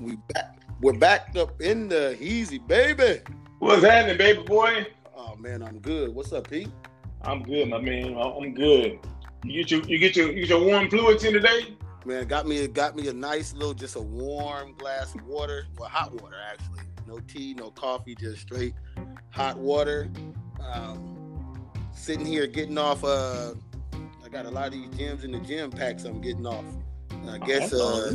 We back. We're back up in the easy, baby. What's happening, baby boy? Oh man, I'm good. What's up, Pete? I'm good, my man. I'm good. You get your you get your you get your warm fluids in today. Man, got me got me a nice little, just a warm glass of water, well, hot water actually. No tea, no coffee, just straight hot water. Um, sitting here getting off. Uh, I got a lot of these gyms in the gym packs. I'm getting off. I Oh, guess uh,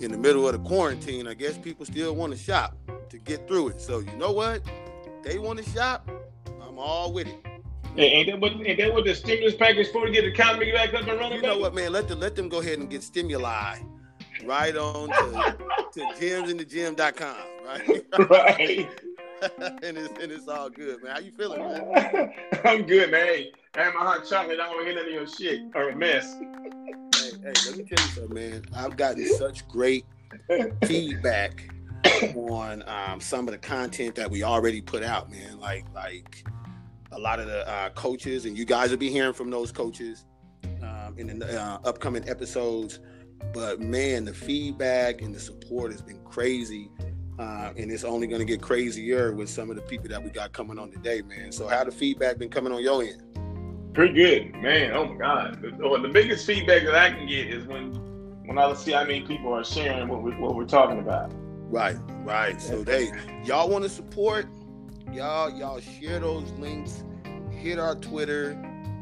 in the middle of the quarantine, I guess people still want to shop to get through it. So you know what? They want to shop. I'm all with it. Hey, ain't that what ain't that what the stimulus package for to get the economy back up and running? You know baby? what, man? Let them let them go ahead and get stimuli right on to, to gymsindthegym.com, right? right. and it's and it's all good, man. How you feeling, man? I'm good, man. Hey, I had my hot chocolate. I don't want to hear none of your shit or a mess. Hey, let me tell you something, man. I've gotten such great feedback on um, some of the content that we already put out, man. Like like a lot of the uh, coaches, and you guys will be hearing from those coaches um, in the uh, upcoming episodes. But man, the feedback and the support has been crazy. Uh, and it's only going to get crazier with some of the people that we got coming on today, man. So, how the feedback been coming on your end? Pretty good, man. Oh my god. The, the biggest feedback that I can get is when when I see how many people are sharing what we what we're talking about. Right, right. So they y'all want to support, y'all y'all share those links, hit our Twitter,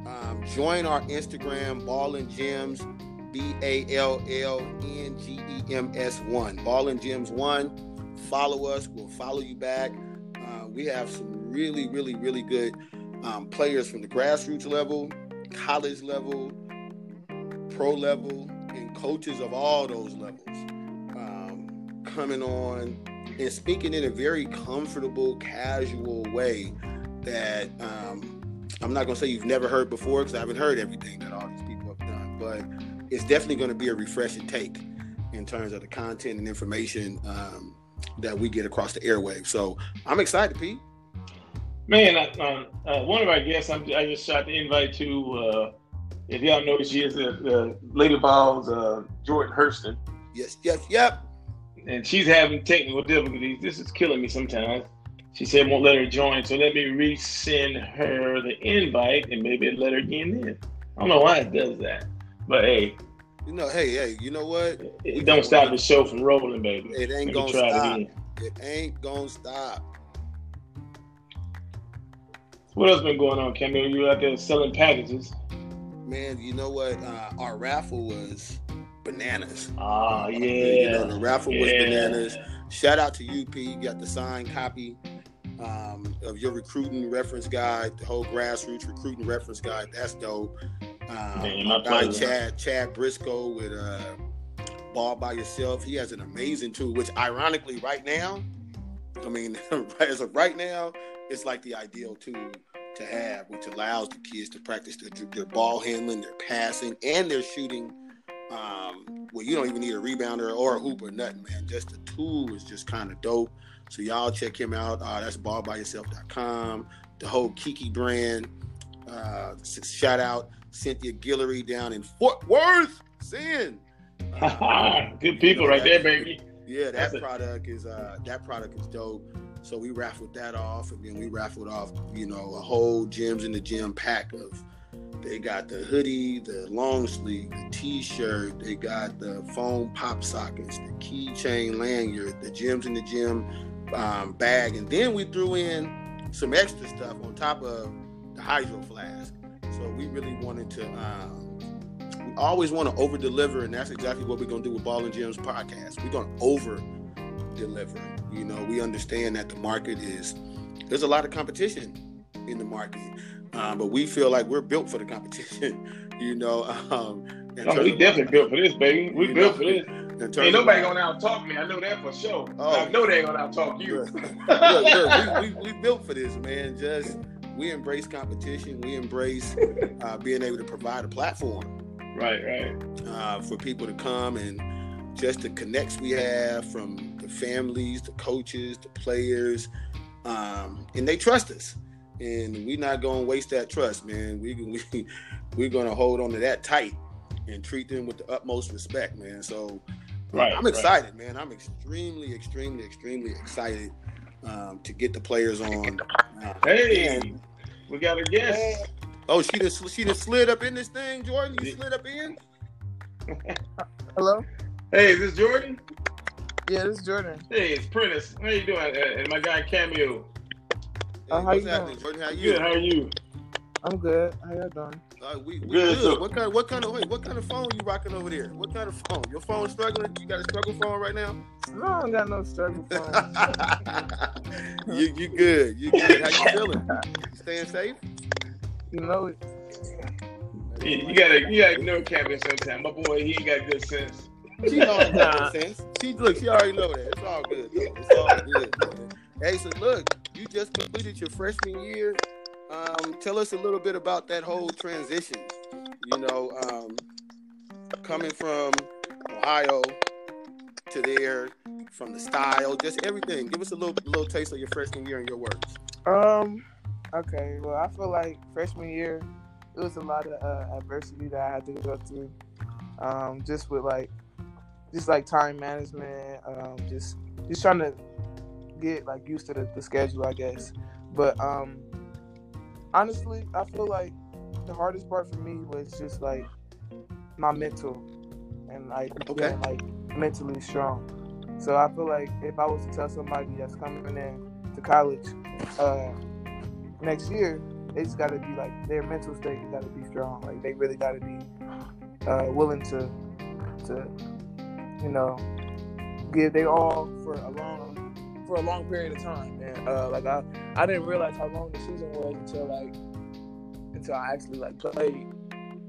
um, join our Instagram, Ball and Gems, B A L L N G E M S one, Ball and Gems one. Follow us, we'll follow you back. Uh, we have some really, really, really good um, players from the grassroots level, college level, pro level, and coaches of all those levels um, coming on and speaking in a very comfortable, casual way that um, I'm not going to say you've never heard before because I haven't heard everything that all these people have done, but it's definitely going to be a refreshing take in terms of the content and information um, that we get across the airwaves. So I'm excited, Pete. Man, I, um, uh, one of our guests, I'm, I just shot the invite to. Uh, if y'all know, she is the, the Lady Vols, uh, Jordan Horston, Yes, yes, yep. and she's having technical difficulties. This is killing me sometimes. She said won't let her join, so let me resend her the invite and maybe let her get in. I don't know why it does that, but hey, You know, hey, hey, you know what? it, it don't stop the show from rolling, baby. It ain't gonna try it stop. It ain't gonna stop. What else been going on, Camille? You out there selling packages? Man, you know what? Uh, our raffle was bananas. Ah, yeah. You know, the raffle was bananas. Shout out to you, P. You got the signed copy um, of your recruiting reference guide, the whole grassroots recruiting reference guide. That's dope. Um, Man, my my guy. Chad Chad Briscoe with uh, Ball by Yourself. He has an amazing tool, which ironically, right now, I mean, as of right now, it's like the ideal tool to have, which allows the kids to practice their, their ball handling, their passing, and their shooting. Um, well, you don't even need a rebounder or a hoop or nothing, man. Just the tool is just kind of dope. So y'all check him out. Uh, that's ballbyyourself.com. The whole Kiki brand. Uh, shout out Cynthia Guillory down in Fort Worth. Sin. Good people right there, baby. Yeah, that That's product is uh that product is dope. So we raffled that off, and then we raffled off, you know, a whole gyms in the gym pack of. They got the hoodie, the long sleeve, the t-shirt. They got the foam pop sockets, the keychain lanyard, the gyms in the gym um, bag, and then we threw in some extra stuff on top of the hydro flask. So we really wanted to. Um, we always want to over deliver, and that's exactly what we're gonna do with Ball and Gyms podcast. We're gonna over deliver. You know, we understand that the market is there's a lot of competition in the market, um, but we feel like we're built for the competition. you know, um, terms we of- definitely built for this, baby. We built know, for this. Ain't nobody gonna out talk me. I know that for sure. Oh. I know they ain't gonna out talk you. Look, look, look, we, we, we built for this, man. Just we embrace competition. We embrace uh, being able to provide a platform right, right. uh, for people to come and just the connects we have from the families, the coaches, the players, um, and they trust us. And we're not going to waste that trust, man. We, we we're going to hold on to that tight and treat them with the utmost respect, man. So Right. I'm right. excited, man. I'm extremely, extremely, extremely excited um, to get the players on. Uh, Hey, and- we got a guest. oh, she just she just slid up in this thing, Jordan. You slid up in. Hello? Hey, is this Jordan? Yeah, this is Jordan. Hey, it's Prentice. How you doing? Uh, and my guy Cameo. Uh, how what's you happening, doing? Jordan? How you? Good. How are you? I'm good. How y'all doing? Uh, we, we Good, good. so- what kind? What kind of? Wait, what kind of phone you rocking over there? What kind of phone? Your phone struggling? You got a struggle phone right now? No, I don't got no struggle phone. you you good? You good? How you feeling? You staying safe? you know, You, you gotta, you gotta know Cameo sometime. My boy, he ain't got good sense. She already got that sense. She look. She already know that. It's all good. though. It's all good. man. Hey, so look, you just completed your freshman year. Um, tell us a little bit about that whole transition. You know, um, coming from Ohio to there, from the style, just everything. Give us a little little taste of your freshman year and your words. um, okay. Well, I feel like freshman year, it was a lot of uh, adversity that I had to go through. Um, just with like, just like time management. Um, just just trying to get like used to the, the schedule, I guess. But um, honestly, I feel like the hardest part for me was just like my mental and like Okay. being like mentally strong. So I feel like if I was to tell somebody that's coming in to college uh, next year, they just got to be like their mental state has got to be strong. Like they really got to be uh, willing to to you know give they all for a long for a long period of time. And uh, like I I didn't realize how long the season was until like until I actually like played.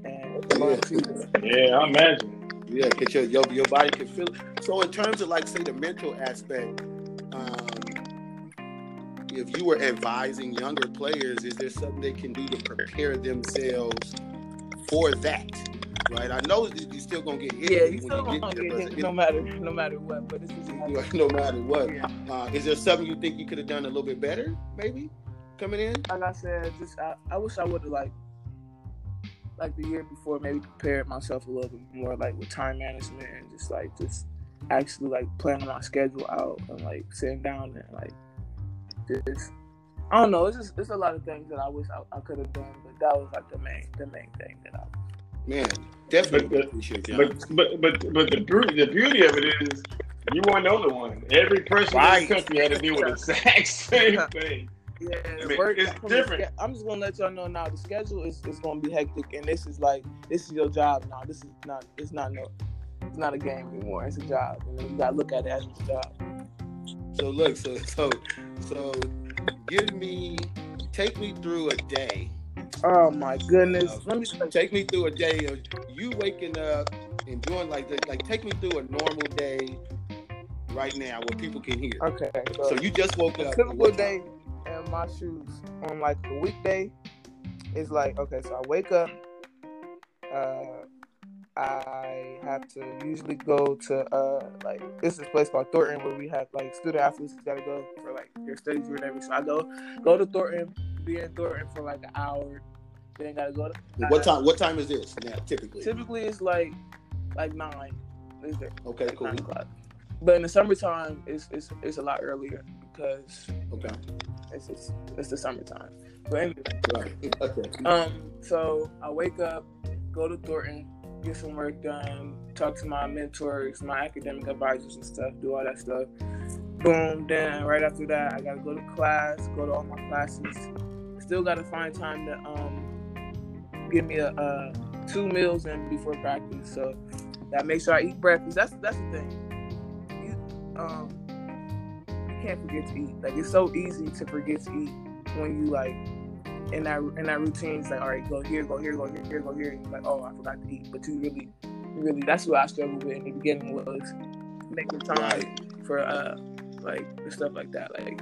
And it's a long Yeah. Yeah, I imagine. Yeah, get your, your your body can feel it. So in terms of like say the mental aspect, um, if you were advising younger players, is there something they can do to prepare themselves for that? Right, I know you're still gonna get hit Yeah, when you still gonna get get hit no matter no matter what. But this is it- no matter what. Yeah. Uh, is there something you think you could have done a little bit better, maybe coming in? like I said, just I, I wish I would have like like the year before maybe prepared myself a little bit more like with time management and just like just actually like planning my schedule out and like sitting down and like just I don't know, it's just it's a lot of things that I wish I, I could have done, but that was like the main the main thing that I Man, definitely But- but- appreciate you. But but but but the beauty the beauty of it is you weren't the only one. Every person Right. in the country had to deal with the exact same thing. Yeah, I the mean, work- it's from the different. sch- I'm just gonna let y'all know now. The schedule is, is gonna be hectic, and this is like this is your job now. This is not. It's not no. It's not a game anymore. It's a job, and you gotta look at it as a job. So look, so so so give me take me through a day. Oh my goodness. Let me Take me through a day of you waking up and doing like the, like take me through a normal day right now where people can hear. okay. So, So you just woke a up. typical day in my shoes on like a weekday is like okay. So I wake up. Uh, I have to usually go to uh like this is a place called Thornton where we have like student athletes gotta go for like their studies or whatever. So I go go to Thornton, be in Thornton for like an hour, then gotta go to? What time? What time is this now? Typically. Typically it's like like nine. Is there Okay, cool. nine o'clock? But in the summertime it's it's it's a lot earlier because Okay, it's it's, it's the summertime. But anyway, right. Okay. um, so I wake up, go to Thornton, get some work done, talk to my mentors, my academic advisors and stuff, do all that stuff. Boom, then right after that, I gotta go to class, go to all my classes. Still gotta find time to um give me a uh, two meals in before practice. So that make sure I eat breakfast. That's that's the thing. You um you can't forget to eat. Like it's so easy to forget to eat when you like in that in that routine. It's like all right, go here, go here, go here, here, go here. And you're like, oh, I forgot to eat. But you really, really, that's what I struggled with in the beginning was making time Right. for uh like stuff like that. Like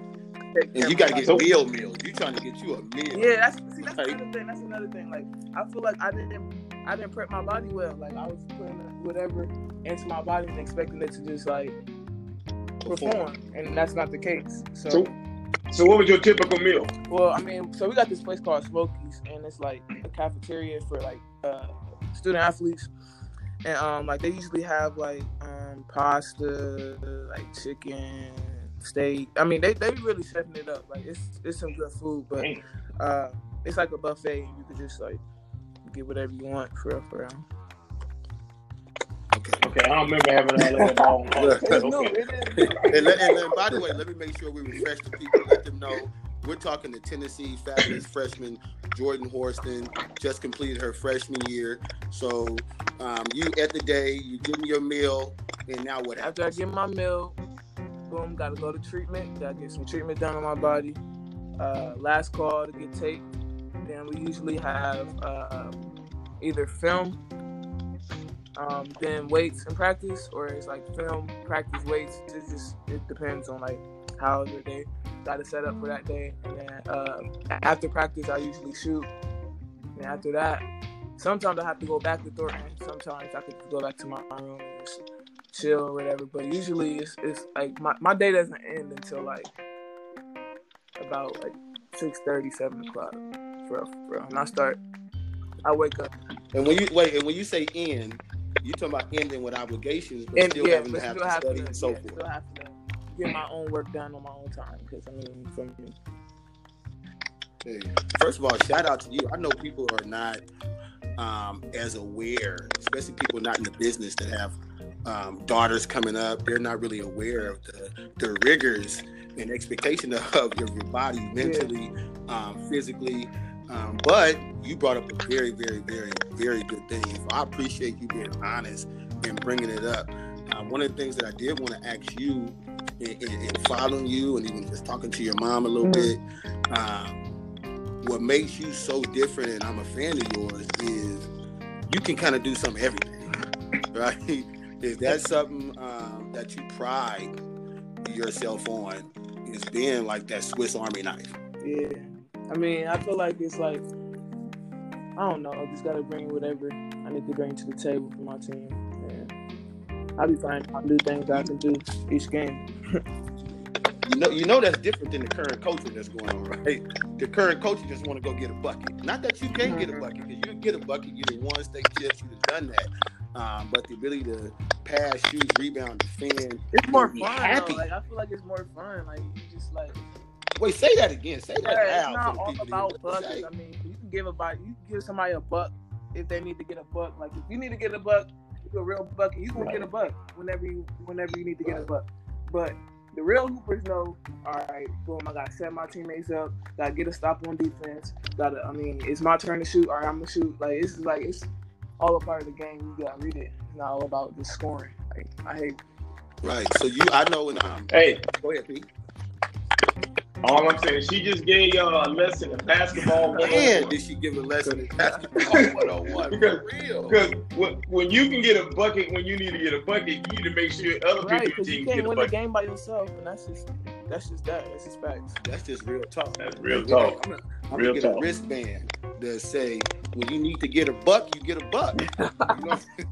And you gotta get meal meals. You trying to get you a meal. yeah, that's see, that's Right. another thing. That's another thing. Like I feel like I didn't I didn't prep my body well. Like I was putting whatever into my body and expecting it to just like perform, and that's not the case. So, So so what was your typical meal? well, I mean, so we got this place called Smokies, and it's like a cafeteria for like uh, student athletes, and um like they usually have like um pasta, like chicken, steak. I mean, they they really setting it up. Like it's it's some good food, but uh, it's like a buffet, you could just like get whatever you want for real, for real. Okay. Okay, I don't remember having all that ball. Look. It's new. Okay. It is. and, let, and then, by the way, let me make sure we refresh the people. Let them know we're talking to Tennessee fabulous freshman Jordan Horston. Just completed her freshman year. So um, you at the day, you give me your meal, and now what After I happens? get my meal, boom, gotta go to treatment. Gotta get some treatment done on my body. Uh, last call to get taped. Then we usually have uh, either film, um, then weights and practice, or it's like film, practice, weights. It just it depends on like how your day got to set up for that day. And then uh, after practice, I usually shoot. And after that, sometimes I have to go back to Thornton. Sometimes I could go back to my room and just chill or whatever. But usually it's, it's like my, my day doesn't end until like about like 6 7 o'clock. For real, for real. And I start, I wake up. And when you wait, and when you say end, you talking about ending with obligations, but And still yeah, having but to have to study to, and so yeah, forth. still have to get my own work done on my own time. Because I mean, for me, Hey, first of all, shout out to you. I know people are not um, as aware, especially people not in the business that have um, daughters coming up. They're not really aware of the, the rigors and expectation of your, your body mentally, um, physically. Um, but you brought up a very, very, very, very good thing. So I appreciate you being honest and bringing it up. Um, one of the things that I did want to ask you in, in, in following you and even just talking to your mom a little Mhm. bit, um, what makes you so different, and I'm a fan of yours, is you can kind of do some everything, right? Is that something um, that you pride yourself on? Is being like that Swiss Army knife? yeah. I mean, I feel like it's like, I don't know, I just got to bring whatever I need to bring to the table for my team. And I'll be fine. I'll do things that I can do each game. You know, you know that's different than the current coaching that's going on, right? The current coaching just want to go get a bucket. Not that you can't get a bucket, because you get a bucket. You done won state chips. You done done that. Um, but the ability to pass, shoot, rebound, defend. It's more fun. happy. Though. Like I feel like it's more fun. Like you just like Wait, say that again. Say that yeah, it's not all about hear what you buckets. say. I mean, you can give a buck. You can give somebody a buck if they need to get a buck. Like if you need to get a buck, you a real bucket. You can get a buck whenever you whenever you need to get a buck. But the real hoopers know, all right, boom, I gotta set my teammates up, gotta get a stop on defense, gotta I mean, it's my turn to shoot, all right, I'm gonna shoot. Like it's like it's all a part of the game. You gotta read it. It's not all about just scoring. Like I hate Right. So you, I know, and um, Hey, go ahead, Pete. all I'm saying, she just gave y'all a lesson in basketball. Man, did she give a lesson in basketball 101? Because- For real. Because when, when you can get a bucket when you need to get a bucket, you need to make sure other right people because you can't get a win the game by yourself, and that's just that's just that. That's just facts. That's just real talk. That's real I'm talk. gonna, I'm Real gonna get talk. a wristband that say, when you need to get a buck, you get a buck. You know what I'm?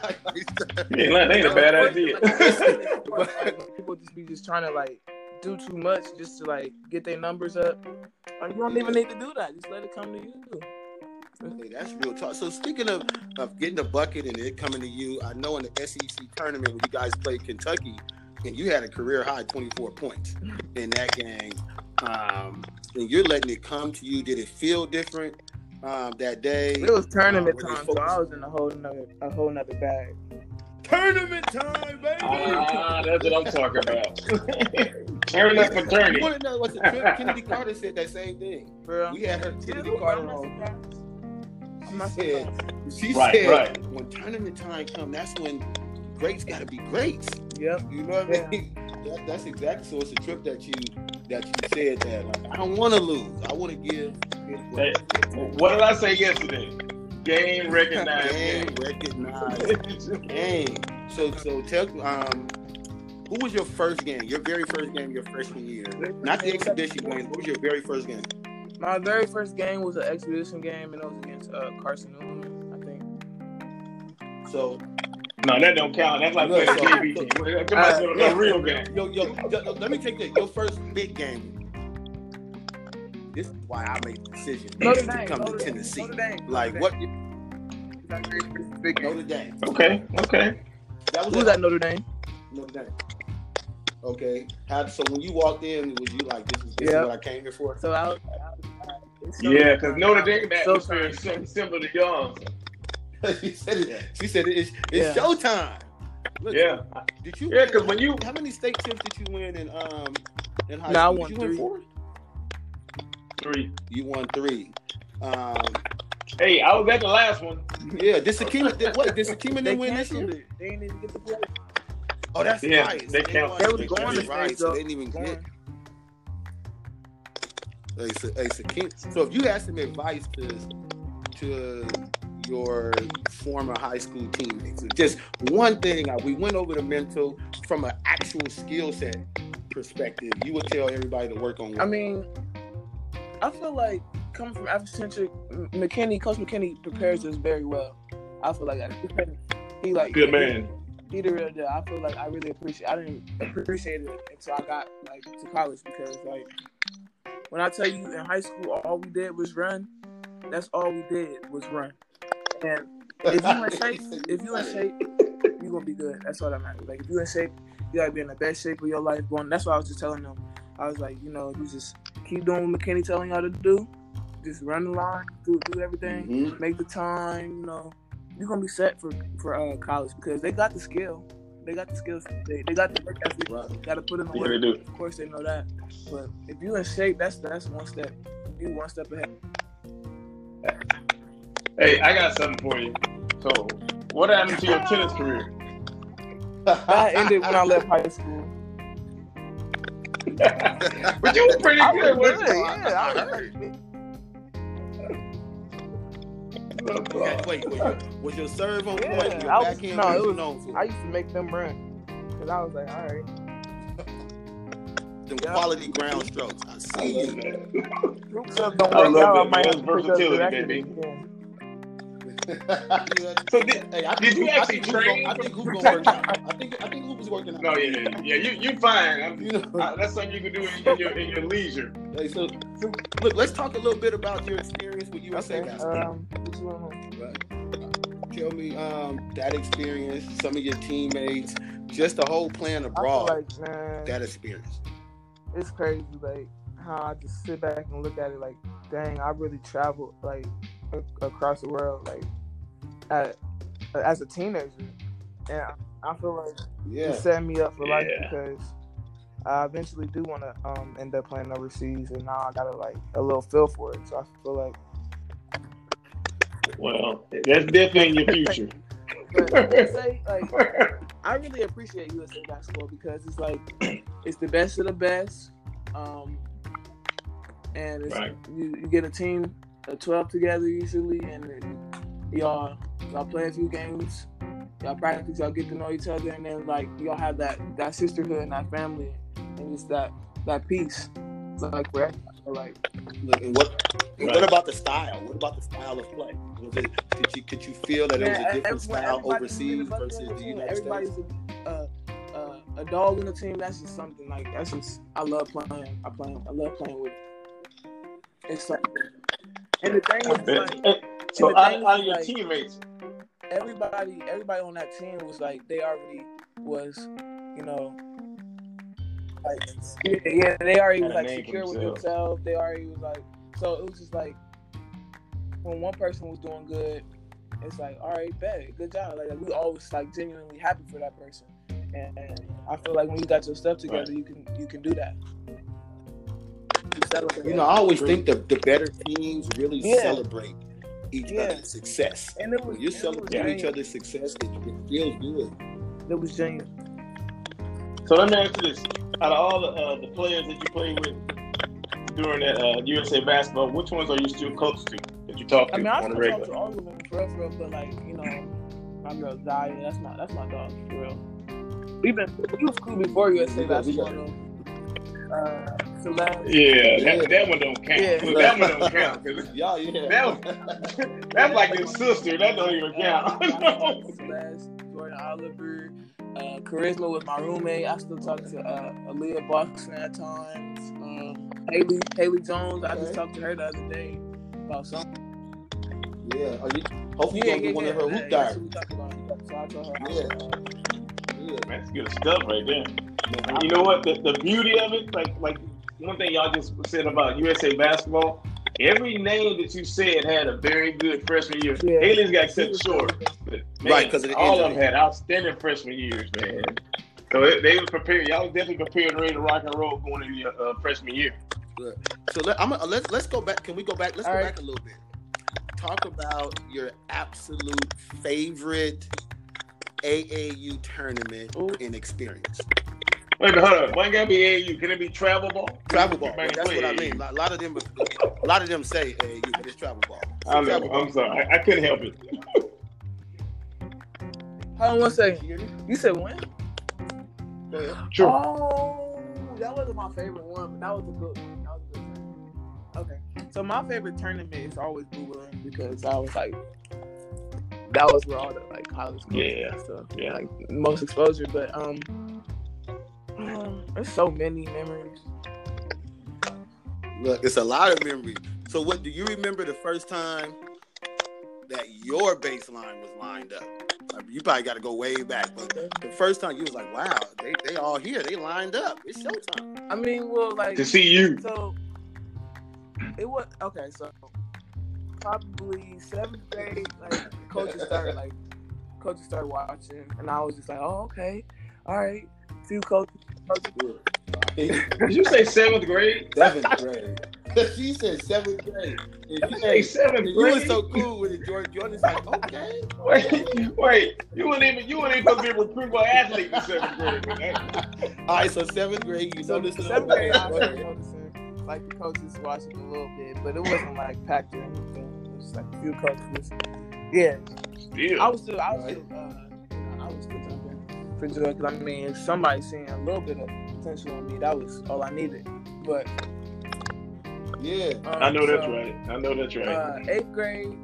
Yeah, that ain't a bad idea. Like, people just be just trying to like do too much just to like get their numbers up. Like, you don't even need to do that. Just let it come to you. Hey, that's real talk. So speaking of, of getting a bucket and it coming to you, I know in the SEC tournament when you guys played Kentucky, and you had a career high 24 points in that game. Um, and you're letting it come to you. Did it feel different um, that day? It was tournament when they time, so I was in a whole nother a whole nother bag. Tournament time, baby. Ah, that's what I'm talking about. Turn up for You turning. want to know what's the trip? Kennedy Carter said that same thing. Bro. We had her Kennedy Carter on. I'm She not said, she Right, said right. when tournament time come, that's when greats got to be greats. Yep. You know what I mean? That, that's exactly so. It's a trip that you that you said that like I don't want to lose. I want to give. Hey, What did I say yesterday? Game recognized. Game recognized. Game. So so tell um, who was your first game? Your very first game, your freshman year, not the exhibition game. What was your very first game? My very first game was an exhibition game, and it was against uh, Carson Newman, I think. So No, that don't count. That's like playing a so- JV team. Come on, Uh, a, a real game. yo, yo, yo, let me take that. Your first big game. This is why I made the decision to come Notre to Tennessee. Notre Dame, Like Notre what? Dame. My very big game. Notre Dame. Okay, okay. That was Who was at at Notre Dame? Notre Dame. Okay. How, so when you walked in, was you like, "This is, this Yeah. is what I came here for"? So I was. I was it's Yeah, because showtime. Notre Dame It's atmosphere showtime. is similar to yours. she said it. She said it's, it's Yeah. showtime. Look, Yeah. Did you? Yeah, 'cause when you- how many state champs did you win in um in high Nah, I school? won Did you win three. four? Three. You won three. Um, Hey, I was at the last one. yeah. Did Sakima? Did, what? Did Sakima They didn't win this canceled year? it. They didn't even get the play. Oh, that's Yeah, right. they So canceled won- it. They was going to That's right. So they didn't even get. Going. Hey, so, hey, Sakim, so if you had some advice to to your former high school teammates, just one thing, uh, we went over the mental from an actual skill set perspective. You would tell everybody to work on. What? I mean, I feel like coming from Africentric, M- McKinney, Coach McKinney prepares us very well. I feel like I- he like Good man. He the real deal. I feel like I really appreciate. I didn't appreciate it until I got like to college because like when I tell you in high school all we did was run. That's all we did was run. And if you in shape, if you in shape, you gonna be good. That's all that matters. Like if you in shape, you gotta be in the best shape of your life. Going. That's what I was just telling them. I was like, you know, you just keep doing what McKinney telling y'all to do. Just run the line, do do everything, Mhm. make the time. You know, you're gonna be set for for uh, college because they got the skill. They got the skills. They, they got the work ethic. Right. Got to put in the Yeah, work. do. Of course, they know that. But if you in shape, that's that's one step. You one step ahead. Hey, I got something for you. So, what happened to your tennis career? I ended when I left high school. but you were pretty I good, was wasn't good, you? yeah. I I was heard. Okay, wait, wait, was your serve on Yeah, point? Your I was- backhand, no, what it was you known for? I used to make them run because I was like, all right. Them yeah. quality ground strokes. I I see love you. that. Don't I work love out. that, I might man. have That's to pick up versatility, baby. again. So did, Hey, I Did think you Hoop- I actually train gonna- I think Hoop gonna work out. I think I think Hoop is working out. no, yeah, yeah, yeah. You you fine. I'm, You know. I, that's something you can do in, in your in your leisure. Hey, so, so, look, let's talk a little bit about your experience with USA Okay. basketball. Um, what you? Right. Tell me um, that experience, some of your teammates, just the whole playing I feel abroad. like man, that experience. it's crazy. Like how I just sit back and look at it. Like, dang, I really traveled like across the world. Like, at, as a teenager, and I feel like Yeah. it set me up for life because I eventually do want to um, end up playing overseas, and now I got a like a little feel for it. So I feel like, Well, that's definitely in your future. but USA, like I really appreciate USA basketball because it's like it's the best of the best, um, and it's, Right. you, you get a team of twelve together usually, and y'all y'all play a few games, y'all practice, y'all get to know each other, and then like y'all have that that sisterhood and that family, and just that that peace. So, like forever. Like and what and Right. what about the style? What about the style of play? Was it, could you could you feel that it was a different style overseas versus the team, United Everybody's States? a, uh, uh, a dog in the team. That's just something like that's just I love playing. I play. I love playing with. It. It's like, and the thing is, like, so, and the out, thing out of is, your like- teammates, everybody, everybody on that team was like they already was, you know, like yeah, yeah they already was like name for secure with themselves. themselves. They already was like, so it was just like when one person was doing good, it's like, all right, bet, good job. Like we always like genuinely happy for that person, and, and I feel like when you got your stuff together, you can you can do that. You. You know, I always think the, the better teams really Yeah. celebrate each Yeah. other's success. and it was When you it was celebrate each other's success, it, it feels good. It was genuine. So let me ask you this: Out of all the uh, the players that you played with during that uh, USA basketball, which ones are you still close to that you talk to I mean, I on the still talk to all of them for real, for real, but like you know, my girl Zaya, that's my that's my dog for real. We've been we was cool before USA We got- we basketball got- though. Uh, Celeste, Yeah, that, that one don't count. Yeah. That one don't count. 'cause Yeah, yeah. That That's like his sister. That don't even count. Celeste, Jordan Oliver, uh, Charisma was my roommate. I still talk to uh, Aaliyah Boston at times. Um, Haley Haley Jones, I just talked to her the other day about something. yeah. Are you, hopefully, you're going to get one of her hoop yeah, diaries. that's what we talked about. So I told Yeah. That's good stuff right there. And you know what? The, the beauty of it, like like one thing y'all just said about USA basketball. Every name that you said had a very good freshman year. Yeah. Aliens got cut short, but man, Right, 'cause of the all of them had outstanding freshman years, man. So it, they were prepared. Y'all was definitely prepared and ready to rock and roll going into your uh, freshman year. So let, I'm, let's let's go back. Can we go back? Let's All go right. back a little bit. Talk about your absolute favorite AAU tournament Ooh. and experience. Wait hold on. Why gotta be AAU? Can it be travel ball? Travel ball. That's play what I mean. A lot of them, a lot of them say AAU, but it's travel ball. I Travel know. ball. I'm sorry. I, I couldn't help it. Hold on one second. You said when? Go ahead. Sure. Oh, that wasn't my favorite one, but that was a good one. That was a good one. Okay. So my favorite tournament is always Boomerang because I was like, that was where all the like college Yeah. and stuff, Yeah. like most exposure. But um, um, there's so many memories. Look, it's a lot of memories. So, what do you remember the first time that your baseline was lined up? Like, you probably got to go way back, but the first time you was like, "Wow, they they all here. They lined up. It's showtime." I mean, well, like To see you. So it was okay. So probably seventh grade, like coaches started like coaches started watching, and I was just like, oh okay, all right. Few coaches. coaches. Did you say seventh grade? Seventh grade. she said seventh grade. And Did you you, say seventh you was so cool with it, Jordan. Jordan's like, okay. Wait, wait. You weren't even you weren't even supposed to be a recruitable athlete in seventh grade. Man. All right, so seventh grade, you So know this. is seventh grade, I started noticing like the coaches watching a little bit, but it wasn't like packed or anything. It was just like a few coaches. Yeah, Still. I was still, I was still, uh, you know, I was still jumping for joy because I mean, somebody seeing a little bit of potential in me, that was all I needed. But Yeah. um, I know that's so, right. I know that's right. Uh, eighth grade,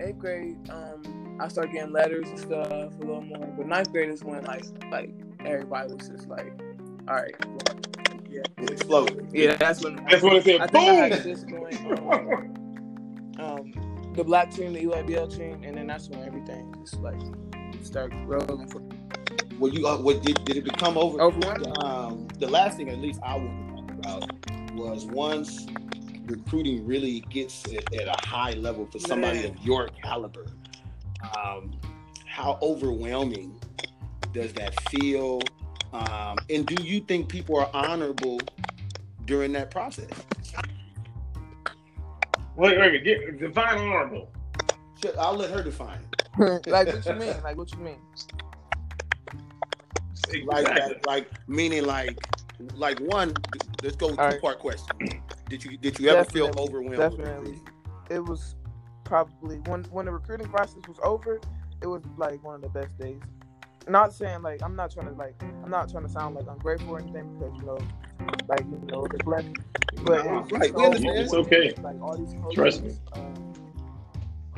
eighth grade, um, I started getting letters and stuff a little more. But ninth grade is when like like everybody was just like, all right, yeah, It exploded. yeah. That's when that's what it said. I think I had Boom. just joined um, um, the black team, the UABL team, and then that's when everything just like started rolling. For, Well, you uh, what did, did it become over? Um, the last thing, at least I want to talk about, was once recruiting really gets at, at a high level for somebody Man. of your caliber. Um, how overwhelming does that feel? Um, and do you think people are honorable during that process? Wait, wait, get define honorable. I'll let her define it. like what you mean? Like what you mean? Like that, like meaning like, like one. Let's go two right. part question. Did you did you ever feel overwhelmed? definitely. It was probably when when the recruiting process was over. It was like one of the best days. Not saying like I'm not trying to like I'm not trying to sound like ungrateful or anything because you know like you know it's blessing. But it was Right, so. It's okay. Like all these coaches, Trust me. Um,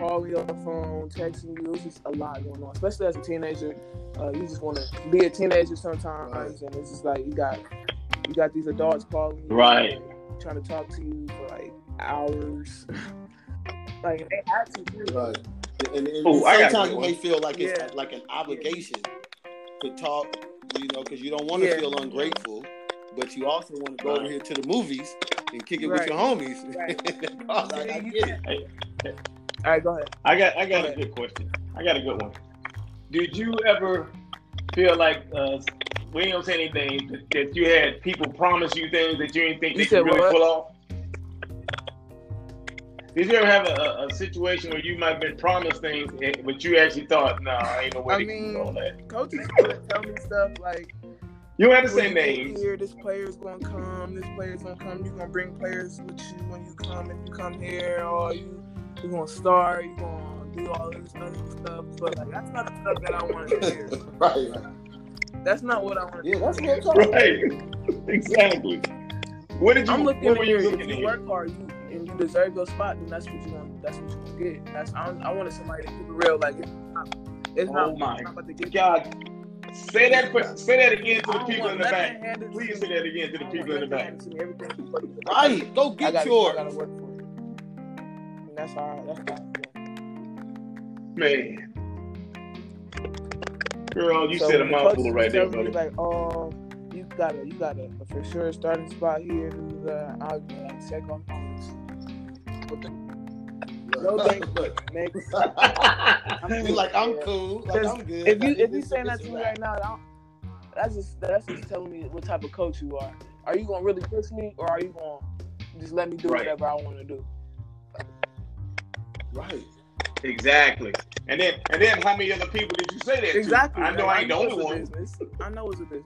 calling you on the phone, texting you. It's just a lot going on, especially as a teenager. Uh, you just want to be a teenager sometimes, and it's just like you got you got these adults calling you, Right. trying to talk to you for like hours. like they had to do. Right. And, and Oh, I got sometimes you may feel like it's Yeah. like an obligation to talk, you know, because you don't want to Yeah. feel ungrateful, but you also want to go over here to the movies and kick it with your homies. Right. Oh, I, I get it. All right, go ahead. I got I got a Okay. good question. I got a good one. Did you ever feel like uh, we ain't gonna say anything that, that you had people promise you things that you didn't think You they could really what? pull off? Did you ever have a, a, a situation where you might have been promised things, eh, but you actually thought, "Nah, I ain't no way I to do all that." coaches would tell me stuff like, You don't have to say when you get names. Here, this player's gonna come. This player's gonna come. You're gonna bring players with you when you come. If you come here, or you you gonna start. you're gonna do all this other stuff. But like, that's not the stuff that I want to hear. Right. That's not what I want. Yeah, that's real talk. Right. exactly. What did you? I'm looking what at were you here. looking If at? you here? work hard, you and you deserve your spot, then that's what you want. That's what you gonna get. That's I, I wanted somebody to keep it real. Like it's not. It's Oh not, my it's not about to get God, say that. que- Say that again to the people in the back. Please say that again to the people in the back. nothing handed to me. Everything. Right. Go get gotta, yours. I gotta work for it. And that's how. That's how. I. Man. Girl, you So said a mouthful coach right there, tells buddy. Like, oh, you got a, you got a, a for sure starting spot here. Uh, I'll be like, check on What the no thanks, Look, next? you like I'm cool. Like I'm good. If you I if you this, saying that to me right now, I don't- that's just that's just telling me what type of coach you are. Are you gonna really push me, or are you gonna just let me do Right. whatever I want to do? Right. exactly. And then, and then, how many other people did you say that Exactly. to? I know Like, I ain't the it's only a one. business. I know it's a business.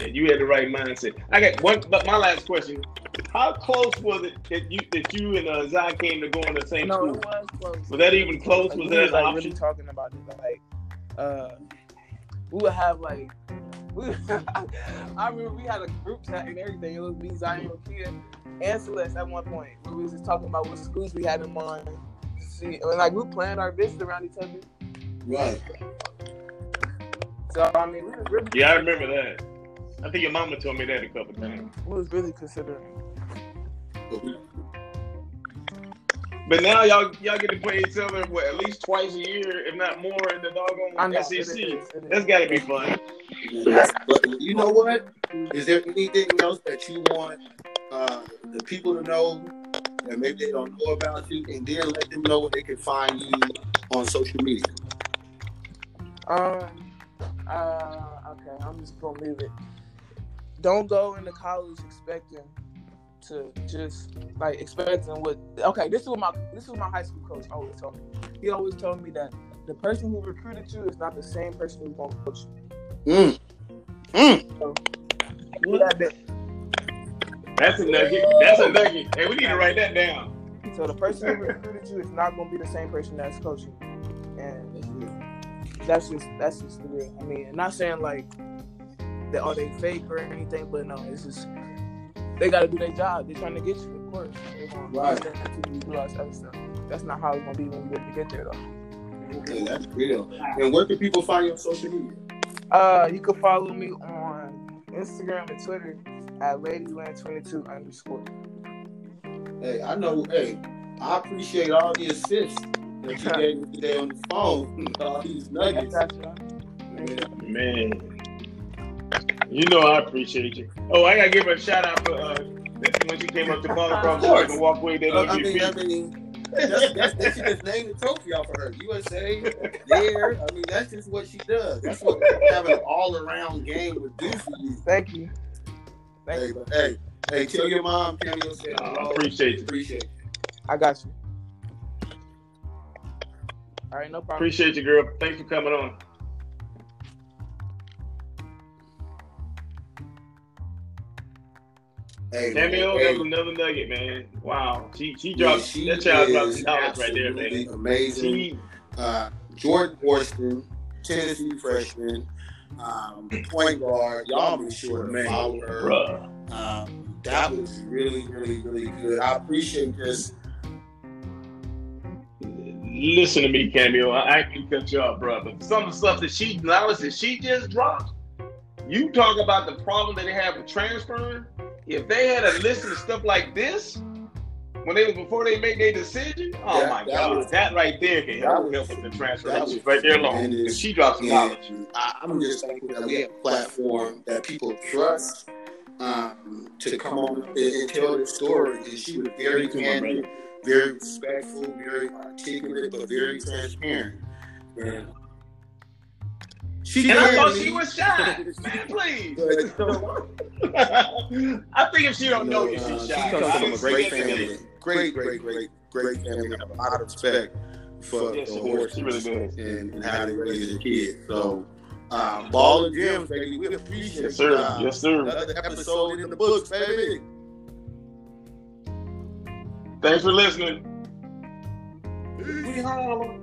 And you had the right mindset. I got one, but my last question: How close was it that you that you and uh, Zai came to go in the same No, school? it was close. Was that even close? Like, Was we that was, an like, option? really talking about it. Like, uh, we would have like, we, I remember we had a group chat and everything. It was me, Zion, Kia, and Celeste at one point. We was just talking about what schools we had in mind. See, and like we planned our visits around each other. Right. So I mean, we was really, Yeah, I remember that. I think your mama told me that a couple times. we was really considering. But now y'all y'all get to play each other what at least twice a year, if not more, in the doggone know, SEC. it is, it is. That's got to be fun. But you know what? Is there anything else that you want uh, the people to know that maybe they don't know about you, and then let them know where they can find you on social media? Um. Uh. Okay. I'm just gonna leave it. Don't go into college expecting to just like expecting what. Okay. This is what my this is what my high school coach always told me. He always told me that the person who recruited you is not the same person who's gonna coach you. Mm. Mm. So, with that That's a nugget. That's a nugget. Hey, we need to write that down. so the person who recruited you is not gonna be the same person that's coaching, and that's just that's just the real. I mean, not saying like that are they fake or anything, but no, it's just they got to do their job. They're trying to get you, of course. They're gonna Right. they're gonna continue to do all this other stuff. That's not how it's gonna be when we get there, though. Okay, that's real. And where can people find you on social media? Uh, you can follow me on Instagram and Twitter at Ladyland22 underscore. Hey, I know. Hey, I appreciate all the assists that you gave me today on the phone. All these nuggets. Gotcha. Man. You know I appreciate you. Oh, I gotta give her a shout out for uh, when she came up to ball across the course. court and walk away that Uh, I mean, I mean, that's, that's, they should just name the trophy off of her. USA, there. I mean, that's just what she does. That's what having an all-around game would do for you. Thank you. Thank Hey, you. hey, hey, tell your mom, Cameo said, I hello. appreciate you. Appreciate you. I got you. All right, no problem. Appreciate you, girl. Thanks for coming on. Hey, Cameo, hey, that was another nugget, man. Wow. She she yeah, dropped she that child dropped is some knowledge right there, man. Amazing. She uh, Jordan Horston, Tennessee freshman, um, point guard. Y'all be sure to Man, follow her. bruh. Um, that was really, really, really good. I appreciate this. Listen to me, Cameo. I, I can cut you off, bro. But some of the stuff that she knowledge that she just dropped. You talk about the problem that they have with transferring. If they had a list of stuff like this when they before they make their decision, oh my that God, was- that right there can help help with the transfer. that That was was right there alone. tremendous. 'Cause She dropped some knowledge. I'm just thankful that we have a platform that people trust um, to come on and, and tell their story. And she was very Thank you, my candid, very respectful, very articulate, but very transparent. And she And I thought me, she was shy. Man, please. I think if she don't know you, she's she shy. comes I from a great family, great, great, great, great family. I have a lot of respect for the she horses really does. and, and how they raise their kids. So, um, ball and gems, baby. We appreciate Yes, sir. uh, Yes, sir. Another episode in the books, baby. Thanks for listening. We holla.